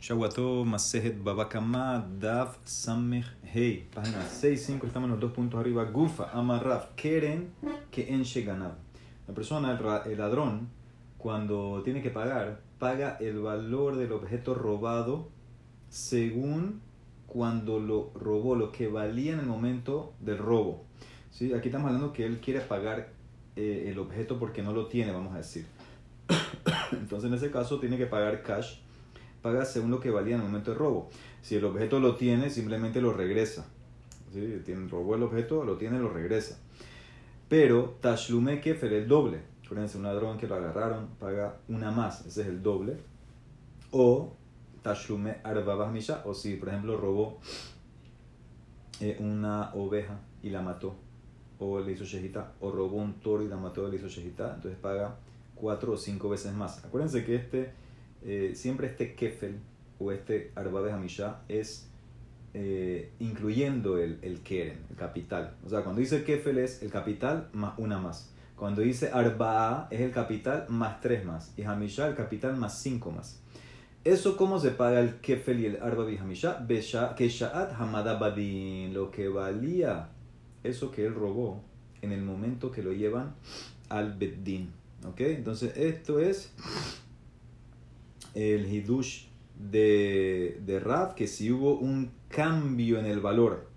Shawato Masejet Babakama Dav Samech Hei. Página 6.5, estamos los dos puntos arriba. Gufa, Amarraf, Keren, que en Sheganab. La persona, el ladrón, cuando tiene que pagar, paga el valor del objeto robado según cuando lo robó, lo que valía en el momento del robo. ¿Sí? Aquí estamos hablando que él quiere pagar eh, el objeto porque no lo tiene, vamos a decir. Entonces en ese caso tiene que pagar cash paga según lo que valía en el momento de robo. Si el objeto lo tiene, simplemente lo regresa. ¿Sí? Robó el objeto, lo tiene, lo regresa. Pero Tashlume Kefer el doble. Acuérdense, un ladrón que lo agarraron paga una más, ese es el doble. O Tashlume Arbabah Misha, o si por ejemplo robó eh, una oveja y la mató, o le hizo shejita, o robó un toro y la mató le hizo shejita, entonces paga cuatro o cinco veces más. Acuérdense que este eh, siempre este kefel o este arba de hamishá es eh, incluyendo el, el keren, el capital. O sea, cuando dice kefel es el capital más una más. Cuando dice arba es el capital más tres más. Y hamishá el capital más cinco más. ¿Eso cómo se paga el kefel y el arba de hamishá? Que sha'at hamadabadin, lo que valía eso que él robó en el momento que lo llevan al beddin. ¿Ok? Entonces esto es el hidush de, de Rav que si hubo un cambio en el valor.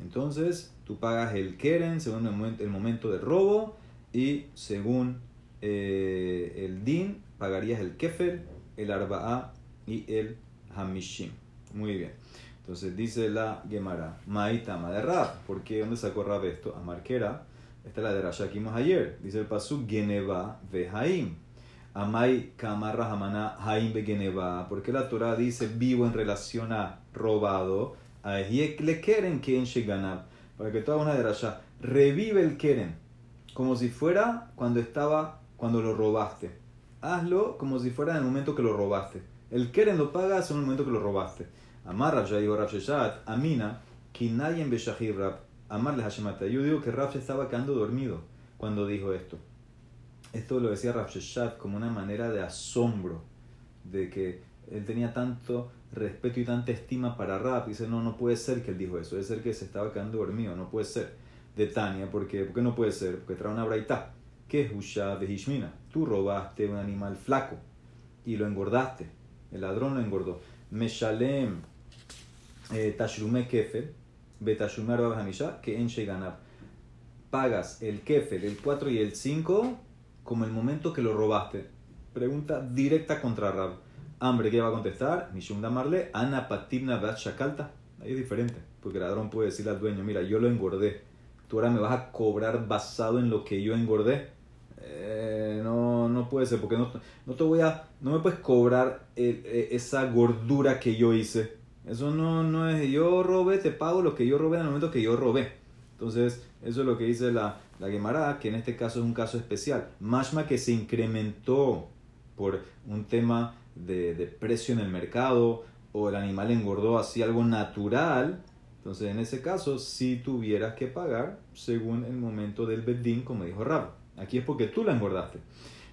Entonces tú pagas el keren según el momento, el momento del robo y según eh, el din pagarías el kefel, el arba'a y el hamishim. Muy bien. Entonces dice la Gemara, Maitama de Rav. ¿Por qué? ¿Dónde sacó Rav esto? A Marquera. Esta es la de Rasha ayer. Dice el pasuk Geneva Vehaim. Amai Kamarra Hamana Haim Begeneva. Porque la Torah dice vivo en relación a robado. A le quieren que en Sheganab. Para que toda una de allá revive el Keren. Como si fuera cuando estaba, cuando lo robaste. Hazlo como si fuera en el momento que lo robaste. El Keren lo pagas en el momento que lo robaste. Amar ya dijo Sheshat, Amina, Kinayen Beshahir Rab. Amarle Hashemata. Yo digo que Rab estaba quedando dormido cuando dijo esto. Esto lo decía Rav como una manera de asombro, de que él tenía tanto respeto y tanta estima para Rab. Dice, no, no puede ser que él dijo eso, debe ser que se estaba quedando dormido, no puede ser. De Tania, porque, ¿por qué no puede ser? Porque trae una braita. que es Husha de Hishmina? Tú robaste un animal flaco y lo engordaste. El ladrón lo engordó. Meshalem eh, Tashlume Kefel, Betashlume Hamisha, que en Sheganab. Pagas el Kefel, el 4 y el 5 como el momento que lo robaste. Pregunta directa contra Rab. Hambre, ¿qué va a contestar? Mishum Damarle, Ana Patibna Shakalta. Ahí es diferente, porque el ladrón puede decirle al dueño, mira, yo lo engordé. Tú ahora me vas a cobrar basado en lo que yo engordé. Eh, no, no puede ser, porque no, no, te voy a, no me puedes cobrar e, esa gordura que yo hice. Eso no, no es, yo robé, te pago lo que yo robé en el momento que yo robé. Entonces, eso es lo que dice la, la Gemara, que en este caso es un caso especial. Mashma que se incrementó por un tema de, de, precio en el mercado o el animal engordó así algo natural. Entonces, en ese caso, si tuvieras que pagar según el momento del bedín, como dijo Rab. Aquí es porque tú la engordaste.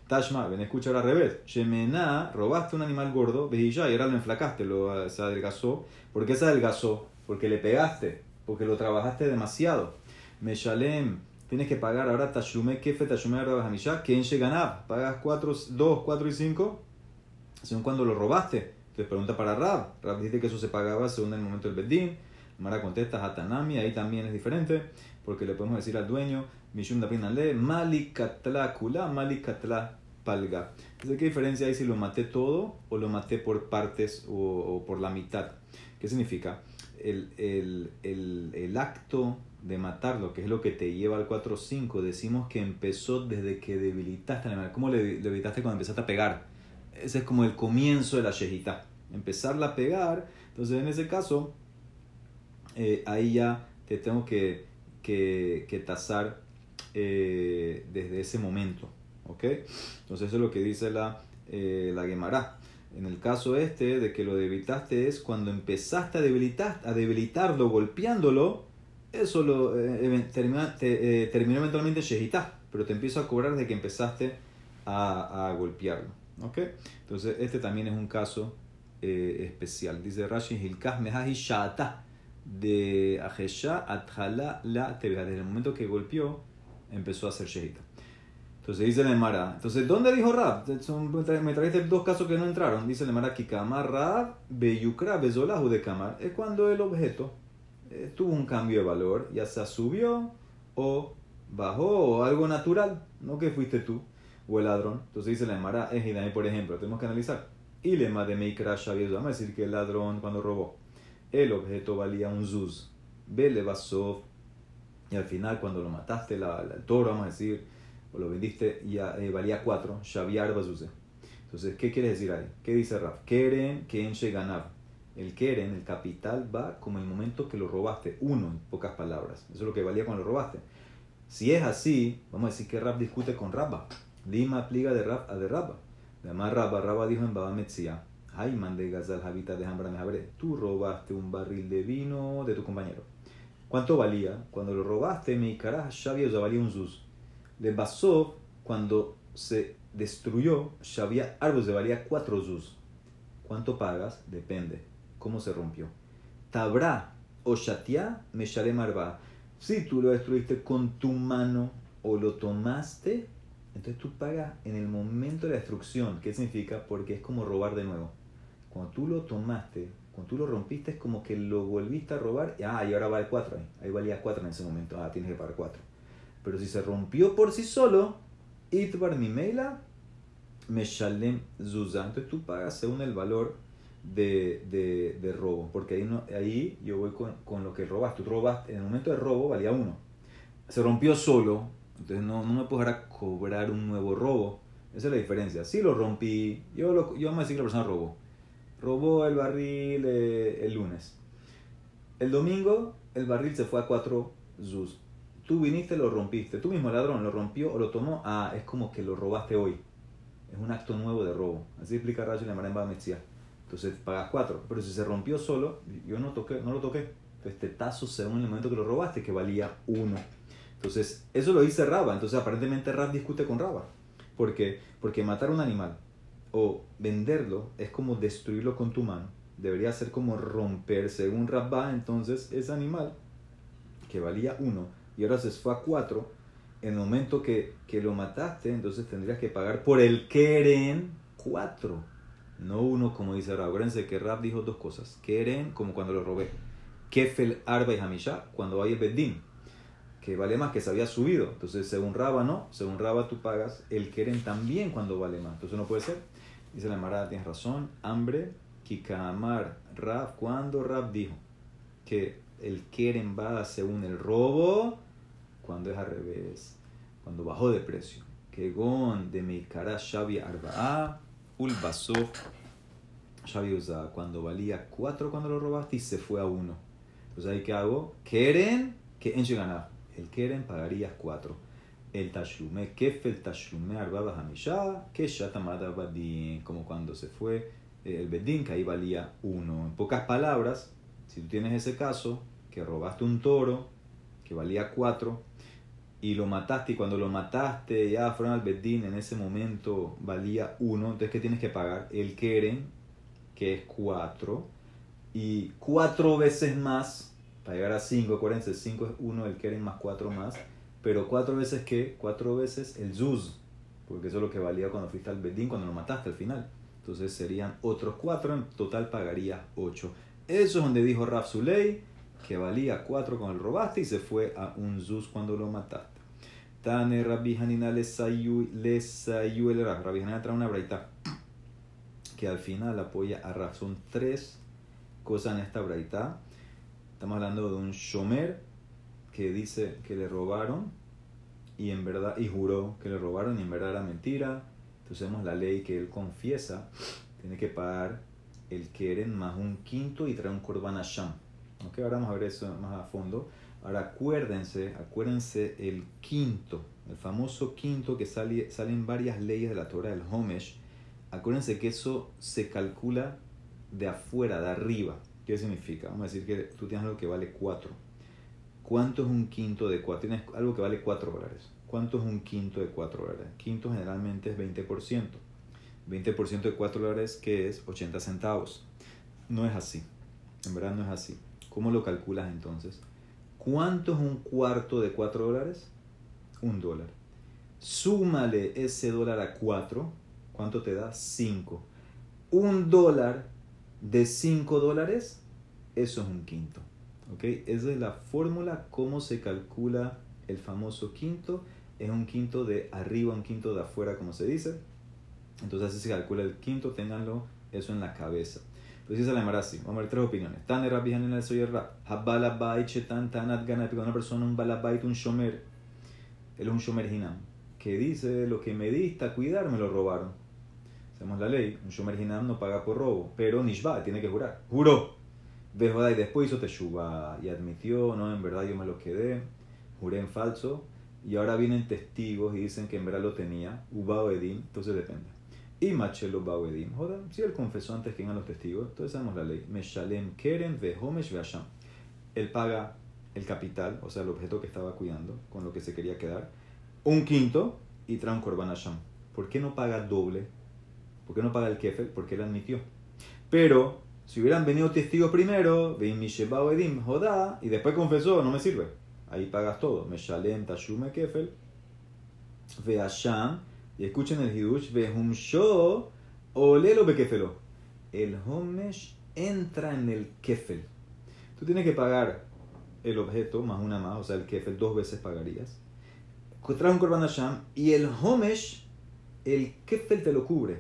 Tashma, ven a escuchar al revés. Shemena, robaste un animal gordo, ya y ahora lo enflacaste, lo, se adelgazó. ¿Por qué se adelgazó? Porque le pegaste, porque lo trabajaste demasiado. Meshalem, tienes que pagar ahora Tashume Kefe, Tashume Hamisha, que en ganab. Pagas 4, 2, 4 y 5 según cuando lo robaste. Entonces pregunta para Rab. Rab dice que eso se pagaba según el momento del Bedín. Mara contesta Hatanami, ahí también es diferente, porque le podemos decir al dueño, Mishum le Malikatla Kula, Malikatla Palga. Entonces, ¿qué diferencia hay si lo maté todo o lo maté por partes o, o por la mitad? ¿Qué significa? El, el, el, el acto de matarlo, que es lo que te lleva al 4-5, decimos que empezó desde que debilitaste al animal. ¿Cómo le debilitaste cuando empezaste a pegar? Ese es como el comienzo de la shejita. Empezarla a pegar. Entonces, en ese caso, eh, ahí ya te tengo que, que, que tasar eh, desde ese momento. ¿Ok? Entonces, eso es lo que dice la, eh, la Gemara. En el caso este de que lo debilitaste es cuando empezaste a, debilitar, a debilitarlo golpeándolo, eso lo eh, termina, eh, terminó eventualmente Shehitá, pero te empiezo a cobrar desde que empezaste a, a golpearlo. ¿ok? Entonces, este también es un caso eh, especial. Dice Rashi, Hilkah Mehahi Shata de Ajesha Atjala la. Desde el momento que golpeó, empezó a hacer Shehita. Entonces dice la Emara. Entonces, ¿dónde dijo Rab? Me trajiste dos casos que no entraron. Dice la Emara Kikamar Rab Beyukra Bezolahu de Kamar. Es cuando el objeto eh, tuvo un cambio de valor, ya se subió o bajó o algo natural, no que fuiste tú o el ladrón. Entonces dice la Emara por ejemplo, tenemos que analizar. Y le de Meikra vamos a decir que el ladrón cuando robó, el objeto valía un zuz, le basó y al final cuando lo mataste, la, el toro, vamos a decir, o lo vendiste, ya eh, valía 4, Shaviar Bazuse. Entonces, ¿qué quiere decir ahí? ¿Qué dice Raf? Keren Kenshe Ganab. El Keren, el capital, va como el momento que lo robaste. Uno, en pocas palabras. Eso es lo que valía cuando lo robaste. Si es así, vamos a decir que Raf discute con Rabba. Lima pliga de Raf a de Rabba. Además, Rabba, Rabba dijo en Baba Metzia, Ay, de Gazal Habita de Hambra Tú robaste un barril de vino de tu compañero. ¿Cuánto valía? Cuando lo robaste, mi carajo, ya valía un zuz. Le pasó cuando se destruyó, ya había árboles de valía cuatro zuz. ¿Cuánto pagas? Depende. ¿Cómo se rompió? Tabra o shatia me marba. Si tú lo destruiste con tu mano o lo tomaste, entonces tú pagas en el momento de la destrucción. ¿Qué significa? Porque es como robar de nuevo. Cuando tú lo tomaste, cuando tú lo rompiste, es como que lo volviste a robar. Ah, y ahora vale cuatro ahí. Ahí valía cuatro en ese momento. Ah, tienes que pagar cuatro. Pero si se rompió por sí solo, Itbar Mimela, Meshalem Zuza. Entonces tú pagas según el valor de, de, de robo. Porque ahí, no, ahí yo voy con, con, lo que robas. Tú robas, en el momento de robo valía uno. Se rompió solo, entonces no, no me puedo a cobrar un nuevo robo. Esa es la diferencia. Si lo rompí, yo, lo, yo vamos a decir que la persona robó. Robó el barril eh, el lunes. El domingo el barril se fue a cuatro zuz Tú viniste, lo rompiste. Tú mismo, ladrón, lo rompió o lo tomó. Ah, es como que lo robaste hoy. Es un acto nuevo de robo. Así explica Rayo en Maremba Metzia. Entonces pagas cuatro. Pero si se rompió solo, yo no, toqué, no lo toqué. Entonces te tazo según el momento que lo robaste, que valía uno. Entonces, eso lo dice Raba. Entonces, aparentemente Rab discute con Raba. ¿Por qué? Porque matar un animal o venderlo es como destruirlo con tu mano. Debería ser como romper, según Rabba, entonces ese animal que valía uno y ahora se fue a cuatro, en el momento que, que lo mataste, entonces tendrías que pagar por el Keren cuatro, no uno como dice Rab. Acuérdense que Rab dijo dos cosas. Keren, como cuando lo robé. Kefel, Arba y Hamisha, cuando hay el Bedín, que vale más que se había subido. Entonces, según Raba, no. Según Raba, tú pagas el Keren también cuando vale más. Entonces, no puede ser. Dice la Marada, tienes razón. Hambre, Kikamar, Rab. Cuando Rab dijo que el Keren va según el robo, cuando es al revés, cuando bajó de precio. Que gon de Meikara Shavi Arba'a, Ulbaso Shavi Usa, cuando valía 4 cuando lo robaste y se fue a 1. Entonces ahí que hago, Keren, que en ganar. El Keren pagarías 4. El Tashlume, Kefel Tashlume Arba Hamisha, que Shatamada Badin, como cuando se fue eh, el Bedín, que ahí valía 1. En pocas palabras, si tú tienes ese caso, que robaste un toro que valía 4 y lo mataste y cuando lo mataste ya fueron al Bedín en ese momento valía 1, entonces ¿qué tienes que pagar? El Keren, que es 4 y 4 veces más para llegar a 5, acuérdense, 5 es 1, el Keren más 4 más, pero 4 veces ¿qué? 4 veces el Zuz, porque eso es lo que valía cuando fuiste al Bedín, cuando lo mataste al final. Entonces serían otros 4, en total pagaría 8. Eso es donde dijo Raf Suley, que valía 4 cuando lo robaste y se fue a un Zuz cuando lo mataste. Tane Rabbi Hanina le el Raf. Rabbi Hanina trae una braita que al final apoya a Raf. Tres cosas en esta braita. Estamos hablando de un Shomer que dice que le robaron y en verdad y juró que le robaron y en verdad era mentira. Entonces vemos la ley que él confiesa, tiene que pagar el Keren más un quinto y trae un Korban Hashem Ok, ahora vamos a ver eso más a fondo. Ahora acuérdense, acuérdense el quinto, el famoso quinto que sale, salen varias leyes de la Torah del Homesh. Acuérdense que eso se calcula de afuera, de arriba. ¿Qué significa? Vamos a decir que tú tienes algo que vale 4. ¿Cuánto es un quinto de 4? Tienes algo que vale 4 dólares. ¿Cuánto es un quinto de 4 dólares? Quinto generalmente es 20%. 20% de 4 dólares que es 80 centavos. no es así. En verdad no es así. ¿Cómo lo calculas entonces? ¿Cuánto es un cuarto de 4 dólares? Un dólar. Súmale ese dólar a 4. ¿Cuánto te da? 5. Un dólar de 5 dólares, eso es un quinto. ¿Ok? Esa es la fórmula, cómo se calcula el famoso quinto. Es un quinto de arriba, un quinto de afuera, como se dice. Entonces así se calcula el quinto, ténganlo eso en la cabeza. Entonces dice la Emara así, vamos a ver tres opiniones. Tan Rabbi en el Rab. Habbalabait shetan tanat gana, una persona, un balabait, un shomer. Él es un shomer hinam. Que dice, lo que me diste a cuidar me lo robaron. Hacemos la ley, un shomer hinam no paga por robo, pero nishba, tiene que jurar. Juró. y después hizo teshuva y admitió, no, en verdad yo me lo quedé, juré en falso, y ahora vienen testigos y dicen que en verdad lo tenía, uba edim, entonces depende. Y Machelo Bawedim. Si él confesó antes que vengan los testigos, entonces sabemos la ley. Meshalem Keren Vehomesh Veasham. Él paga el capital, o sea, el objeto que estaba cuidando, con lo que se quería quedar, un quinto y trae un Korban Hasham. ¿Por qué no paga doble? ¿Por qué no paga el Kefel? Porque él admitió. Pero, si hubieran venido testigos primero, y después confesó, no me sirve. Ahí pagas todo. Meshalem Tashume Kefel, Veasham y escuchen el Hidush, Behumsho olelo bekefelo. El Homesh entra en el Kefel. Tú tienes que pagar el objeto más una más, o sea, el Kefel dos veces pagarías. Traes un Korban Hashem y el Homesh, el Kefel te lo cubre.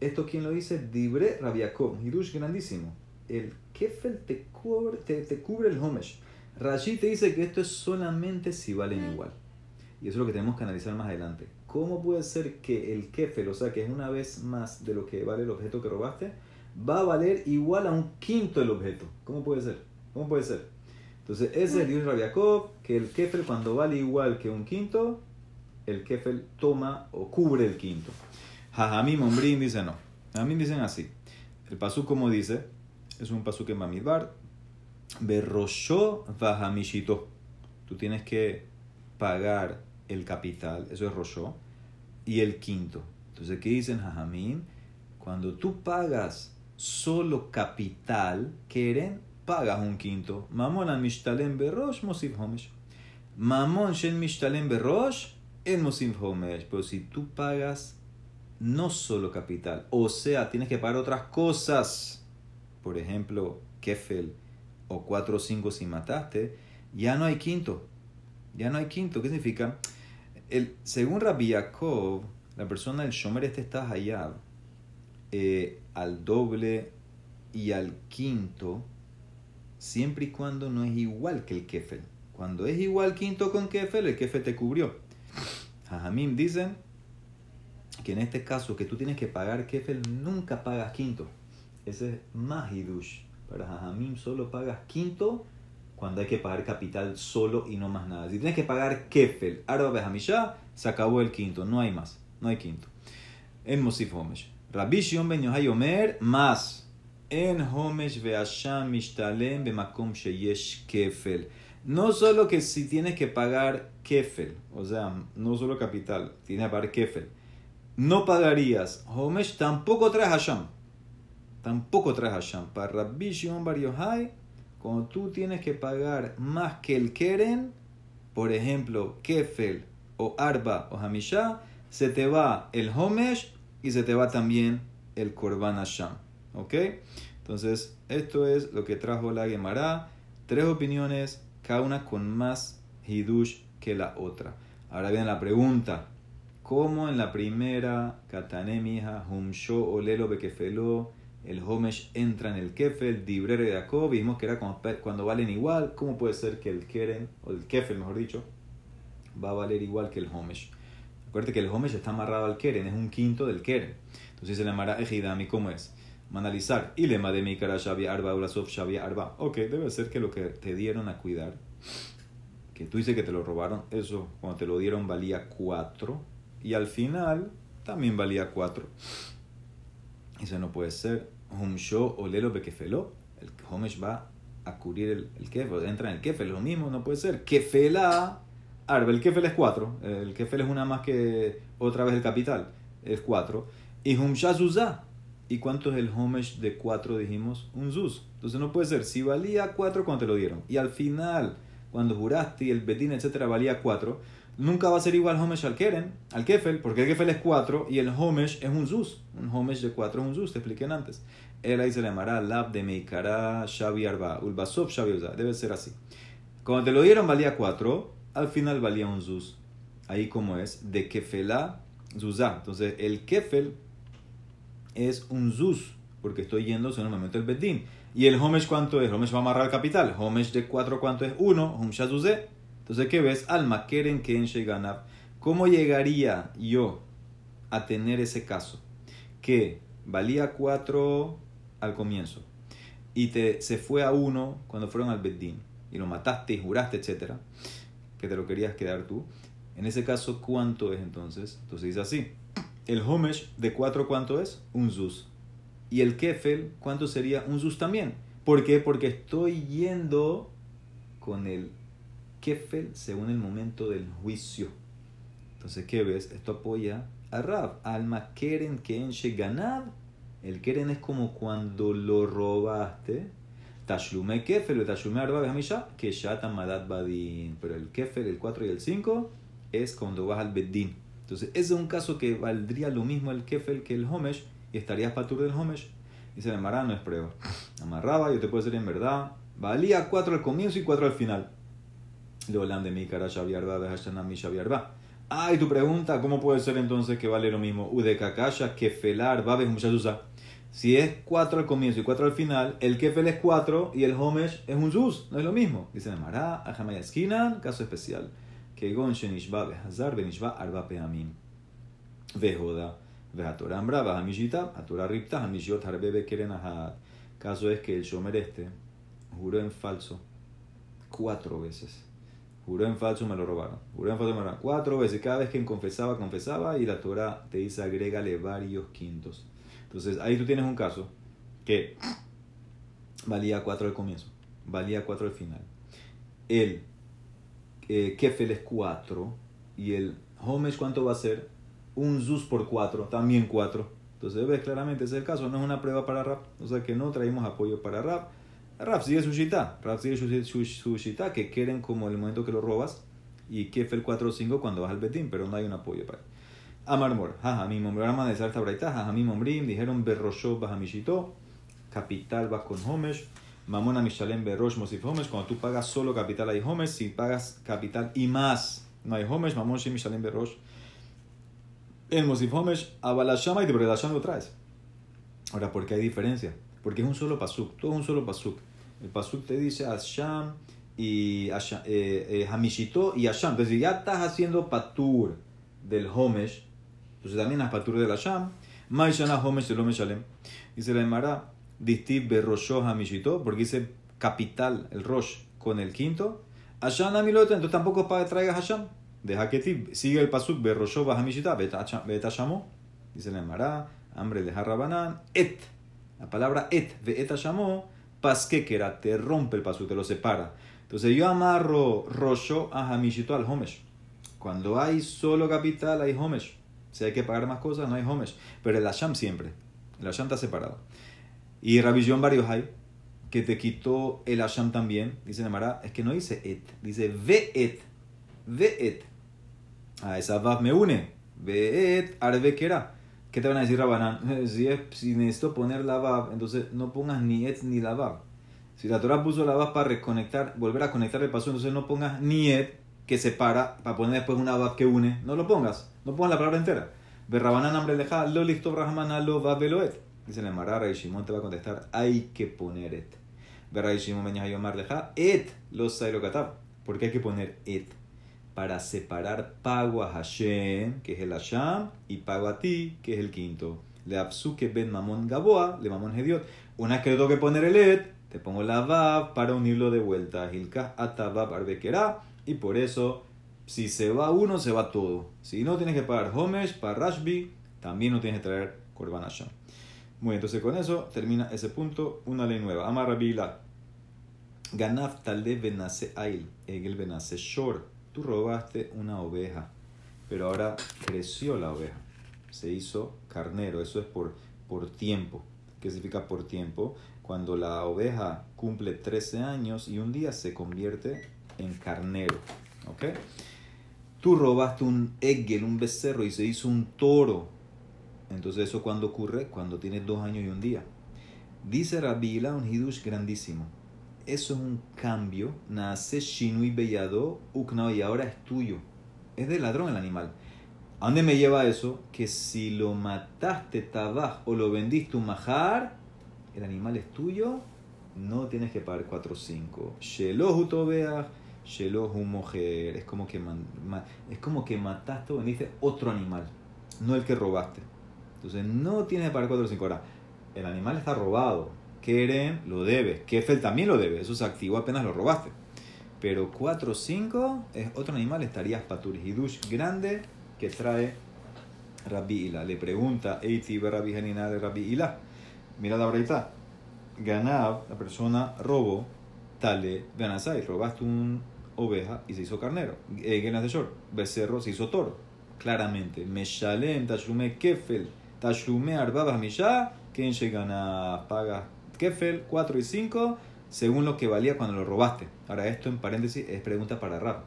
¿Esto quién lo dice? Dibre Rabiakov, Hidush grandísimo. El Kefel te cubre, te, te cubre el Homesh. Rashi te dice que esto es solamente si valen igual. Y eso es lo que tenemos que analizar más adelante. ¿Cómo puede ser que el kefel, o sea, que es una vez más de lo que vale el objeto que robaste, va a valer igual a un quinto del objeto? ¿Cómo puede ser? ¿Cómo puede ser? Entonces, ese es el Dios Rabiakov, que el kefel cuando vale igual que un quinto, el kefel toma o cubre el quinto. Jajamim Ombrim dice no. mí dicen así. El pasú como dice, es un pasú que en Bamidbar, Berrosho Vajamishito. Tú tienes que pagar el capital, eso es Roshó, y el quinto. Entonces, ¿qué dicen Jajamín? Cuando tú pagas solo capital, quieren, pagas un quinto. Mamon al mishtalem berosh, mosif homesh. Mamon shen mishtalem berosh, el mosif homesh. Pero si tú pagas no solo capital, o sea, tienes que pagar otras cosas, por ejemplo, kefel o 4 o 5 si mataste, ya no hay quinto. Ya no hay quinto. ¿Qué significa? El, según Rabbi Yaakov, la persona del Shomer este está allá eh, al doble y al quinto, siempre y cuando no es igual que el Kefel. Cuando es igual quinto con Kefel, el Kefel te cubrió. Jajamim dicen que en este caso que tú tienes que pagar Kefel, nunca pagas quinto. Ese es más. Para Jajamim solo pagas quinto cuando hay que pagar capital solo y no más nada. Si tienes que pagar kefel, arba behamisha, se acabó el quinto, no hay más, no hay quinto. En Mosif Homesh. Rabbi Shion ben Yohai Omer, más. En Homesh ve'asham mishtalem be'makom sheyesh kefel. No solo que si tienes que pagar kefel, o sea, no solo capital, tienes que pagar kefel. No pagarías Homesh, tampoco traes Hasham. Tampoco traes Hasham. Para Rabbi Shion bar Yohai, cuando tú tienes que pagar más que el Keren, por ejemplo, Kefel o Arba o Hamisha, se te va el Homesh y se te va también el Korban Hashem. ¿Ok? Entonces, esto es lo que trajo la Gemara. Tres opiniones, cada una con más Hidush que la otra. Ahora viene la pregunta. ¿Cómo en la primera, Katanemija, Humsho, Olelo, Bekefelo, el Homesh entra en el Kefel, Dibrere de Jacob, vimos que era cuando, valen igual, ¿cómo puede ser que el Keren, o el Kefel mejor dicho, va a valer igual que el Homesh? Acuérdate que el Homesh está amarrado al Keren, es un quinto del Keren. Entonces se le amará Ejidami, ¿cómo es? Manalizar. Y le de mi cara Shabia Arba, Ulasov Shabia Arba. Ok, debe ser que lo que te dieron a cuidar, que tú dices que te lo robaron, eso cuando te lo dieron valía 4 y al final también valía 4. Eso no puede ser Humsho o Lelo Bekefelo, el Homesh va a cubrir el, el Kefel, entra en el Kefel, lo mismo, no puede ser. Kefela, Arbe, el Kefel es 4, el Kefel es una más que otra vez el capital, es 4. Y Humsha Zuzá, ¿Y cuánto es el homesh de 4? Dijimos, un zuz. Entonces no puede ser, si valía 4 cuando te lo dieron, y al final, cuando juraste el bedín, etcétera, valía 4, nunca va a ser igual homesh al keren, al kefel, porque el kefel es 4 y el homesh es un zuz. Un homesh de 4 es un zuz, te expliqué antes. Él ahí se llamará lab de meikara shavi arba, ulbasov shavi debe ser así. Cuando te lo dieron valía 4, al final valía un zuz. Ahí como es, de kefelá zuzá. Entonces el kefel es un zuz, porque estoy yendo en el momento del bedín. ¿Y el homesh cuánto es? Homesh va a amarrar el capital. Homesh de 4 cuánto es? 1. Homesh Entonces, ¿qué ves? Alma, keren ken ganab. ¿Cómo llegaría yo a tener ese caso? Que valía 4 al comienzo y te, se fue a 1 cuando fueron al bedín y lo mataste y juraste, etcétera, que te lo querías quedar tú. En ese caso, ¿cuánto es entonces? Entonces dice así. El homesh de 4 ¿cuánto es? Un zuz. Y el kefel, ¿cuánto sería? Un zuz también. ¿Por qué? Porque estoy yendo con el kefel según el momento del juicio. Entonces, ¿qué ves? Esto apoya a Rab. Alma keren ken ganad. El keren es como cuando lo robaste. Tashlume kefel, tashlume arba que ya tamadat badin. Pero el kefel, el 4 y el 5 es cuando vas al bedín. Entonces, ese es un caso que valdría lo mismo el kefel que el homesh y estarías patur del homesh. Dice, amarraba no es prueba. Amarraba, yo te puedo decir en verdad, valía 4 al comienzo y 4 al final. Leolam de Mikara Shaviarba Ah, y tu pregunta, ¿cómo puede ser entonces que vale lo mismo? Udekakasha, Kefelar, Babes, Mushatusa. Si es 4 al comienzo y 4 al final, el Kefel es 4 y el Homesh es un Sus, no es lo mismo. Dice Mará, Ajamayaskinan, caso especial. Kegon Shenishba Behazar Benishba Arba Peamim. Vejoda. Vejatoram Brava, Hamishita, Atura Ripta, Hamishiot Harbebe Kerenahat. Caso es que el Shomer este juró en falso cuatro veces. Juró en falso, me lo robaron. Juró en falso, me lo robaron. Cuatro veces. Cada vez que confesaba, confesaba y la Torah te dice agrégale varios quintos. Entonces ahí tú tienes un caso que valía cuatro al comienzo, valía cuatro al final. Él eh, Kefel es 4 y el Homesh cuánto va a ser? Un Zuz por 4, también 4. Entonces ves claramente ese es el caso, no es una prueba para Rap, o sea que no traemos apoyo para Rap. Rap sigue su shita, Rap sigue su, su, shita, que quieren como el momento que lo robas y Kefel 4 o 5 cuando vas al Betín, pero no hay un apoyo para él. Amarmor, jaja, mi vamos a esta braita, jaja, mi mombrim, dijeron Berrosho Bajamishito, capital va con Homesh. Mamona Mishalem Berosh Mosif Homesh, cuando tú pagas solo capital hay Homesh, si pagas capital y más no hay Homesh, Mamon Mishalem Berosh. En Mosif Homesh, Abalashama y de Bredasham lo traes. Ahora, ¿por qué hay diferencia? Porque es un solo pasuk, todo es un solo pasuk. El pasuk te dice Asham y Asham, eh, eh, Hamishito y Asham. Entonces, si ya estás haciendo patur del Homesh, entonces también es patur del Asham. Maishana Homesh del Homesh Alem. Dice la Emara, Distiv berrosho hamishito, porque dice capital, el rosh, con el quinto. Hashan amilota, entonces tampoco para traiga Hashan. Deja que sigue el pasuk berrosho hamishita, betashamo. Dice la Emara, hambre de Harrabanán, et. La palabra et, ve et pasquequera, te rompe el pasuk, te lo separa. Entonces yo amarro rosho a hamishito al homesh. Cuando hay solo capital, hay homesh. Si hay que pagar más cosas, no hay homesh. Pero el Hasham siempre. El Hasham está separado. Y Rabbi varios hay que te quitó el Asham también, dice Namara, es que no dice et, dice ve et, ve et. A esa vav me une, ve et, arve. ¿Qué te van a decir Rabanán? Si, es, si necesito poner la vav, entonces no pongas ni et ni la vav. Si la Torah puso la vav para reconectar, volver a conectar el paso, entonces no pongas ni et que separa para poner después una vav que une. No lo pongas, no pongas la palabra entera. Ve Rabanán hambre leja, lo listo Rahman lo vav et. Dice la Marara y Shimon te va a contestar, hay que poner et. Verá y Shimon a llamar leja, et los katab. ¿Por qué hay que poner et? Para separar pago a Hashem, que es el Hasham, y pago a ti, que es el quinto. Le que ben mamón gaboa, le mamón hediot. Una vez que tengo que poner el et, te pongo la vav para unirlo de vuelta. Hilka atabab arbekera. Y por eso, si se va uno, se va todo. Si no tienes que pagar homesh para Rashbi, también no tienes que traer Korban Hashem. Muy bien, entonces con eso termina ese punto, una ley nueva. Amarabila. Ganaf talde benase ail, egel benase shor. Tú robaste una oveja, pero ahora creció la oveja. Se hizo carnero. Eso es por por tiempo. ¿Qué significa por tiempo? Cuando la oveja cumple 13 años y un día se convierte en carnero. ¿Ok? Tú robaste un egel, un becerro, y se hizo un toro. Entonces, ¿eso cuando ocurre? Cuando tienes dos años y un día. Dice Rabila, un hidush grandísimo. Eso es un cambio. Nace shinui beyado, uknao, y ahora es tuyo. Es del ladrón el animal. ¿A dónde me lleva eso? Que si lo mataste tabaj o lo vendiste un majar, el animal es tuyo, no tienes que pagar 4 o 5. Shelohu shelohu mujer. Es como que, es como que mataste o vendiste otro animal, no el que robaste. Entonces no tienes que pagar 4 o 5. Ahora, el animal está robado. Keren lo debe. Kefel también lo debe. Eso se activó apenas lo robaste. Pero 4 o 5 es otro animal, estarías paturis. Hidush grande que trae Rabbi Ila. Le pregunta, Eiti Rabbi Hanina de Rabbi Ila. Mira la verdad. Ganab, la persona robó, tale, ganasai, robaste una oveja y se hizo carnero. Genas de short, becerro se hizo toro. Claramente, Meshalem, Tashlume Kefel, Tashlume Arbaba Misha, Ken gana paga Kefel 4 y 5 según lo que valía cuando lo robaste. Ahora, esto en paréntesis es pregunta para Rab.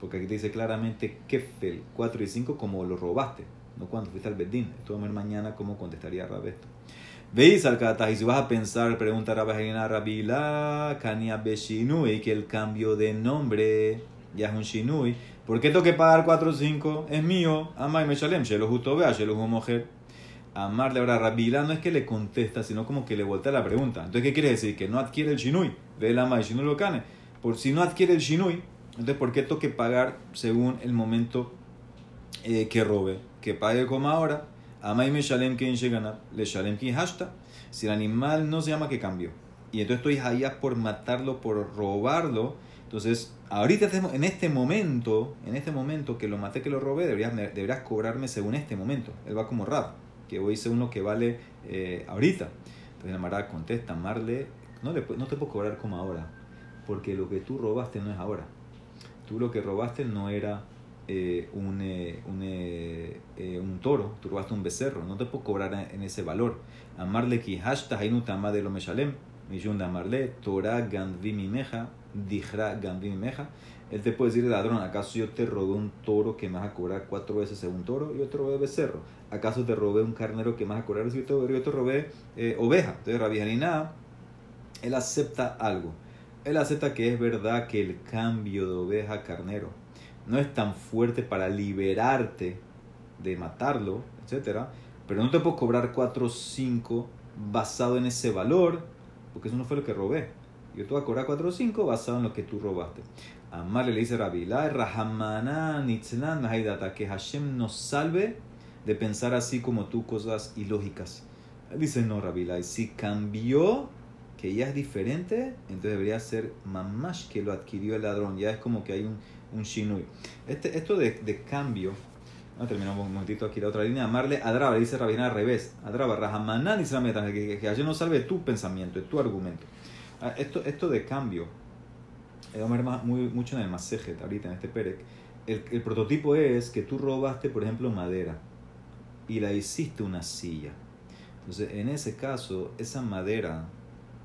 Porque aquí te dice claramente Kefel 4 y 5 como lo robaste, no cuando fuiste al Bedín. Esto vamos a ver mañana cómo contestaría Rab esto. Veis al y si vas a pensar, pregunta Rabajina Rabila, Kania Beshinui, que el cambio de nombre ya es un Shinui. ¿Por qué tengo que pagar 4 o 5? Es mío. Amai Meshalem, Shelo Justo Vea, Shelo Mujer. Amarle ahora Rabila no es que le contesta, sino como que le voltea la pregunta. Entonces, ¿qué quiere decir? Que no adquiere el Shinui. Ve el Amai Shinui lo cane. Por si no adquiere el Shinui, entonces, ¿por qué tengo que pagar según el momento eh, que robe? Que pague como ahora. Amai me shalem que le shalem que hashta. Si el animal no se llama que cambió. Y entonces estoy allá por matarlo, por robarlo. Entonces, ahorita en este momento, en este momento que lo maté, que lo robé, deberías, deberías cobrarme según este momento. Él va como rap, que voy según lo que vale eh, ahorita. Entonces la Mara contesta, Marle, no, le, no te puedo cobrar como ahora, porque lo que tú robaste no es ahora tú lo que robaste no era eh, un, eh, un, eh, un, toro, tú robaste un becerro, no te puedo cobrar en ese valor. Amarle ki hashta hainutama de lo meshalem, millón de amarle, Torah gandvi meja, dijra gandvi meja. Él te puede decir, ladrón, ¿acaso yo te robé un toro que me vas a cobrar cuatro veces un toro y robé becerro? ¿Acaso te robé un carnero que me vas a cobrar si yo te, robé oveja? Entonces, Rabbi él acepta algo él acepta que es verdad que el cambio de oveja a carnero no es tan fuerte para liberarte de matarlo, etc. Pero no te puedo cobrar 4 o 5 basado en ese valor, porque eso no fue lo que robé. Yo te voy a cobrar 4 o 5 basado en lo que tú robaste. Amarle le dice Rabilá, Rahamana Nitzlan que Hashem nos salve de pensar así como tú cosas ilógicas. Dice, no, Rabilá, si cambió que ya es diferente, entonces debería ser mamash que lo adquirió el ladrón. Ya es como que hay un, un shinui. Este, esto de, de cambio, no, terminamos un momentito aquí la otra línea. Amarle a dice Rabina al revés. Adraba, Rahamanan Islameta, que, que, no salve tu pensamiento, tu argumento. Ah, esto, esto de cambio, vamos a ver muy, mucho en el Masejet, ahorita en este Perec. El, el prototipo es que tú robaste, por ejemplo, madera y la hiciste una silla. Entonces, en ese caso, esa madera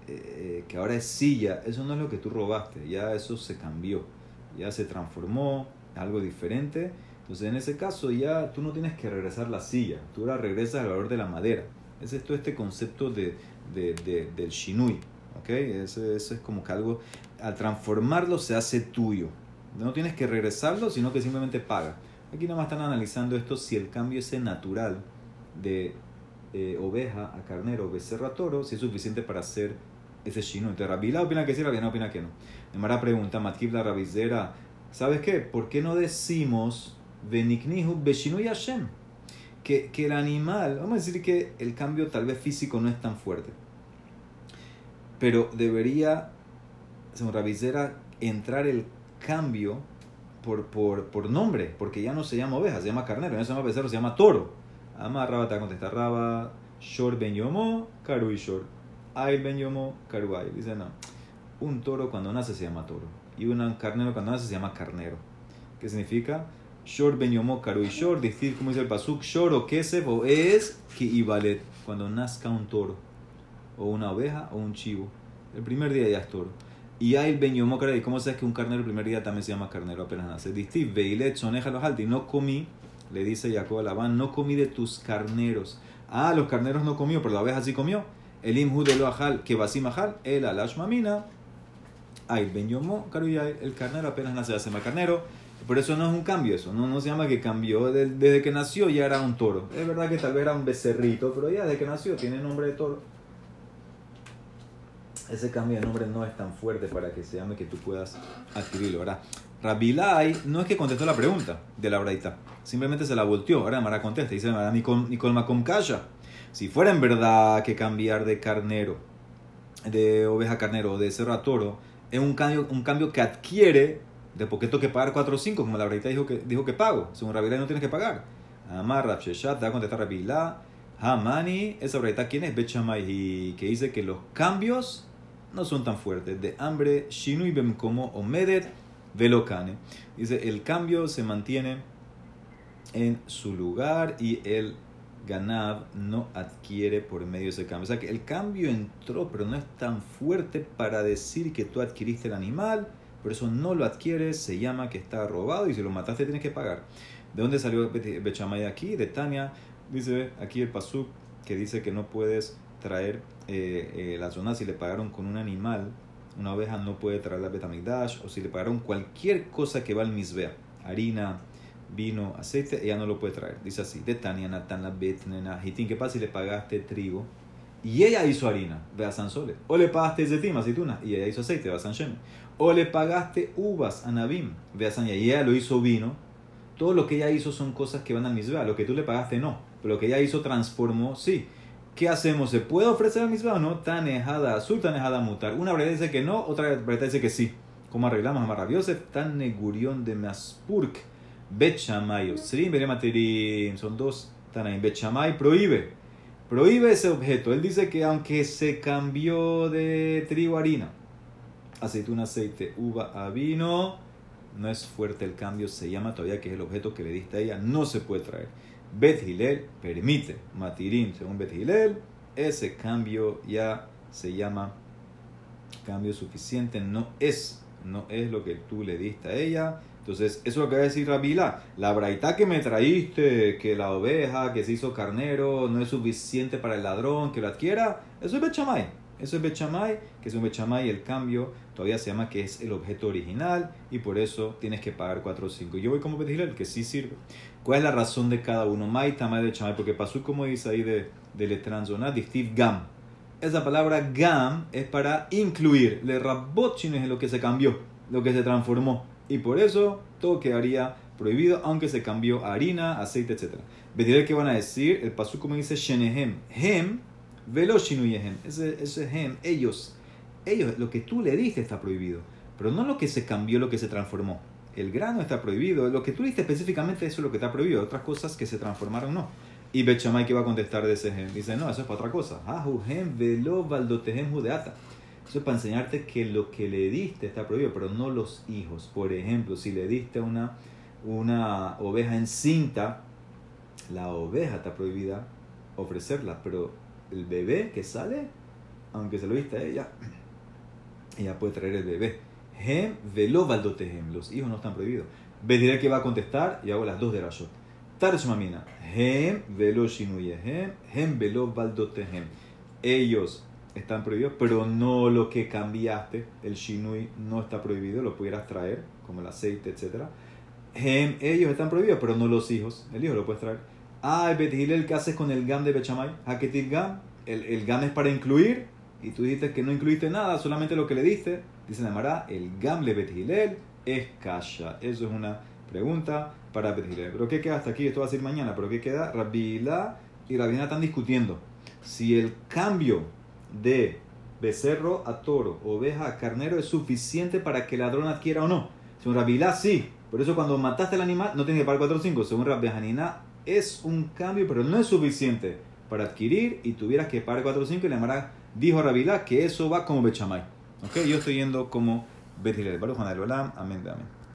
eh, que ahora es silla, eso no es lo que tú robaste, ya eso se cambió, ya se transformó, algo diferente. Entonces en ese caso ya tú no tienes que regresar la silla, tú ahora regresas al valor de la madera. Ese es todo este concepto de, de, del shinui. ¿okay? Eso, es como que algo, al transformarlo se hace tuyo. No tienes que regresarlo, sino que simplemente paga. Aquí nada más están analizando esto si el cambio ese natural de eh, oveja a carnero, becerro a toro, si es suficiente para hacer ese shino. Entonces Rabila opina que sí, Rabila opina que no. Nemara pregunta, Matkib la rabizera, ¿sabes qué? ¿Por qué no decimos Beniknihu Beshinu Hashem? Que, que el animal, vamos a decir que el cambio tal vez físico no es tan fuerte, pero debería, según Rabizera, entrar el cambio por, por, por, nombre, porque ya no se llama oveja, se llama carnero, ya no se llama becerro, se llama toro. Ama Raba te contesta Raba, Shor Ben Yomo, Karu y Shor. Ail Ben Yomo Karuay. Dice, no. Un toro cuando nace se llama toro. Y un carnero cuando nace se llama carnero. ¿Qué significa? Shor ben yomo karu y shor, decir como dice el pasuk, shor o kesef o es que ibalet, cuando nazca un toro, o una oveja o un chivo. El primer día ya es toro. Y hay el karu, y cómo sabes que un carnero el primer día también se llama carnero apenas nace. Distiv, veilet, soneja los alti, no comí, le dice Jacob a Labán, no comí de tus carneros. Ah, los carneros no comió, pero la oveja sí comió. El imhu de lo ajal, que vasim ajal, el alash mamina. Ay, ben yomo, caruyay, el carnero apenas nace, se llama carnero. Por eso no es un cambio eso, no, no se llama que cambió, desde que nació ya era un toro. Es verdad que tal vez era un becerrito, pero ya desde que nació tiene nombre de toro. Ese cambio de nombre no es tan fuerte para que se llame que tú puedas adquirirlo, ¿verdad? Rabilai no es que contestó la pregunta de la braita, simplemente se la volteó. Ahora Mara contesta, dice Mara Nicol Macom Kaya. Si fuera en verdad que cambiar de carnero, de oveja carnero o de cerro a toro, es un cambio, un cambio que adquiere de porque tengo que pagar 4 o 5, como la braita dijo que, dijo que pago. Según Rabilai no tienes que pagar. Amar Rabsheshat, te va a contestar Rabilai. Hamani, esa braita, ¿quién es Bechamay? Que dice que los cambios no son tan fuertes. De hambre, Shinui Bem como Omedet Velokane. Dice, el cambio se mantiene en su lugar y el ganab no adquiere por medio de ese cambio. O sea que el cambio entró, pero no es tan fuerte para decir que tú adquiriste el animal, por eso no lo adquieres, se llama que está robado y si lo mataste tienes que pagar. ¿De dónde salió Bechamay aquí? De Tania, dice aquí el pasuk que dice que no puedes traer eh, eh, la zona si le pagaron con un animal una oveja no puede traer la betamigdash, o si le pagaron cualquier cosa que va al misbea, harina, vino, aceite, ella no lo puede traer. Dice así, de Tania, Natana, Betnena, Hitín, ¿qué pasa si le pagaste trigo? Y ella hizo harina, vea Sansole. O le pagaste zetim, aceituna, y ella hizo aceite, vea Sanshem. O le pagaste uvas, anabim, vea Sanya, y ella lo hizo vino. Todo lo que ella hizo son cosas que van al misbea, lo que tú le pagaste no, pero lo que ella hizo transformó, sí. ¿Qué hacemos? ¿Se puede ofrecer al mismo o no? Tanejada azul, tanejada mutar. Una verdad dice que no, otra verdad dice que sí. ¿Cómo arreglamos? Amar Rabiosef, tan negurión de Maspurk, Bet Shamay, Osrim, Berematirim. Son dos Tanaim. Bet Shamay prohíbe. Prohíbe ese objeto. Él dice que aunque se cambió de trigo a harina, aceituna, aceite, uva a vino, no es fuerte el cambio. Se llama todavía que es el objeto que le diste a ella. No se puede traer. Bet Hillel permite, Matirim, según Bet Hillel, ese cambio ya se llama cambio suficiente, no es, no es lo que tú le diste a ella. Entonces, eso es lo que va a decir Rabila. La braita que me traíste, que la oveja que se hizo carnero no es suficiente para el ladrón que lo adquiera, eso es Bechamay. Eso es Bechamay, que es un Bechamay, el cambio todavía se llama que es el objeto original y por eso tienes que pagar 4 o 5. Yo voy como Bet Hillel, que sí sirve. ¿Cuál es la razón de cada uno? Mai, tamay de chamay, porque pasó como dice ahí de, de letranzona, Steve gam. Esa palabra gam es para incluir. Le rabot es lo que se cambió, lo que se transformó. Y por eso todo quedaría prohibido, aunque se cambió a harina, aceite, etc. Veré que van a decir, el pasú como dice shenehem, hem, velo shinuyehem. Ese, ese hem, ellos, ellos, lo que tú le diste está prohibido. Pero no lo que se cambió, lo que se transformó el grano está prohibido. Lo que tú diste específicamente eso es lo que está prohibido. Otras cosas que se transformaron no. Y Bechamay que va a contestar de ese gen. Dice, no, eso es para otra cosa. Velo. Eso es para enseñarte que lo que le diste está prohibido, pero no los hijos. Por ejemplo, si le diste una, una oveja encinta, la oveja está prohibida ofrecerla, pero el bebé que sale, aunque se lo diste a ella, ella puede traer el bebé. Hem velo valdotehem. Los hijos no están prohibidos. diré que va a contestar y hago las dos de Rashot. Tarshmamina. Hem velo shinuyehem. Hem velo valdotehem. Ellos están prohibidos, pero no lo que cambiaste. El shinui no está prohibido, lo pudieras traer, como el aceite, etc. Hem, ellos están prohibidos, pero no los hijos. El hijo lo puedes traer. Ah, el ¿qué haces con el gam de Bechamay? Haketil gam. El, el gam es para incluir, y tú dijiste que no incluiste nada, solamente lo que le diste. Dice Namara, el Gamle Bet es Kasha. Eso es una pregunta para Bet Pero ¿qué queda hasta aquí? Esto va a ser mañana. Pero ¿qué queda? Rabila y Rabina están discutiendo si el cambio de becerro a toro, oveja a carnero es suficiente para que el ladrón adquiera o no. Según Rabila, sí. Por eso cuando mataste el animal no tienes que pagar 4 o 5. Según Rabbi es un cambio, pero no es suficiente para adquirir y tuvieras que pagar 4 o 5. Y la dijo a que eso va como Bechamay. Okay, yo estoy yendo como Betilel. Baruch Amén, amén.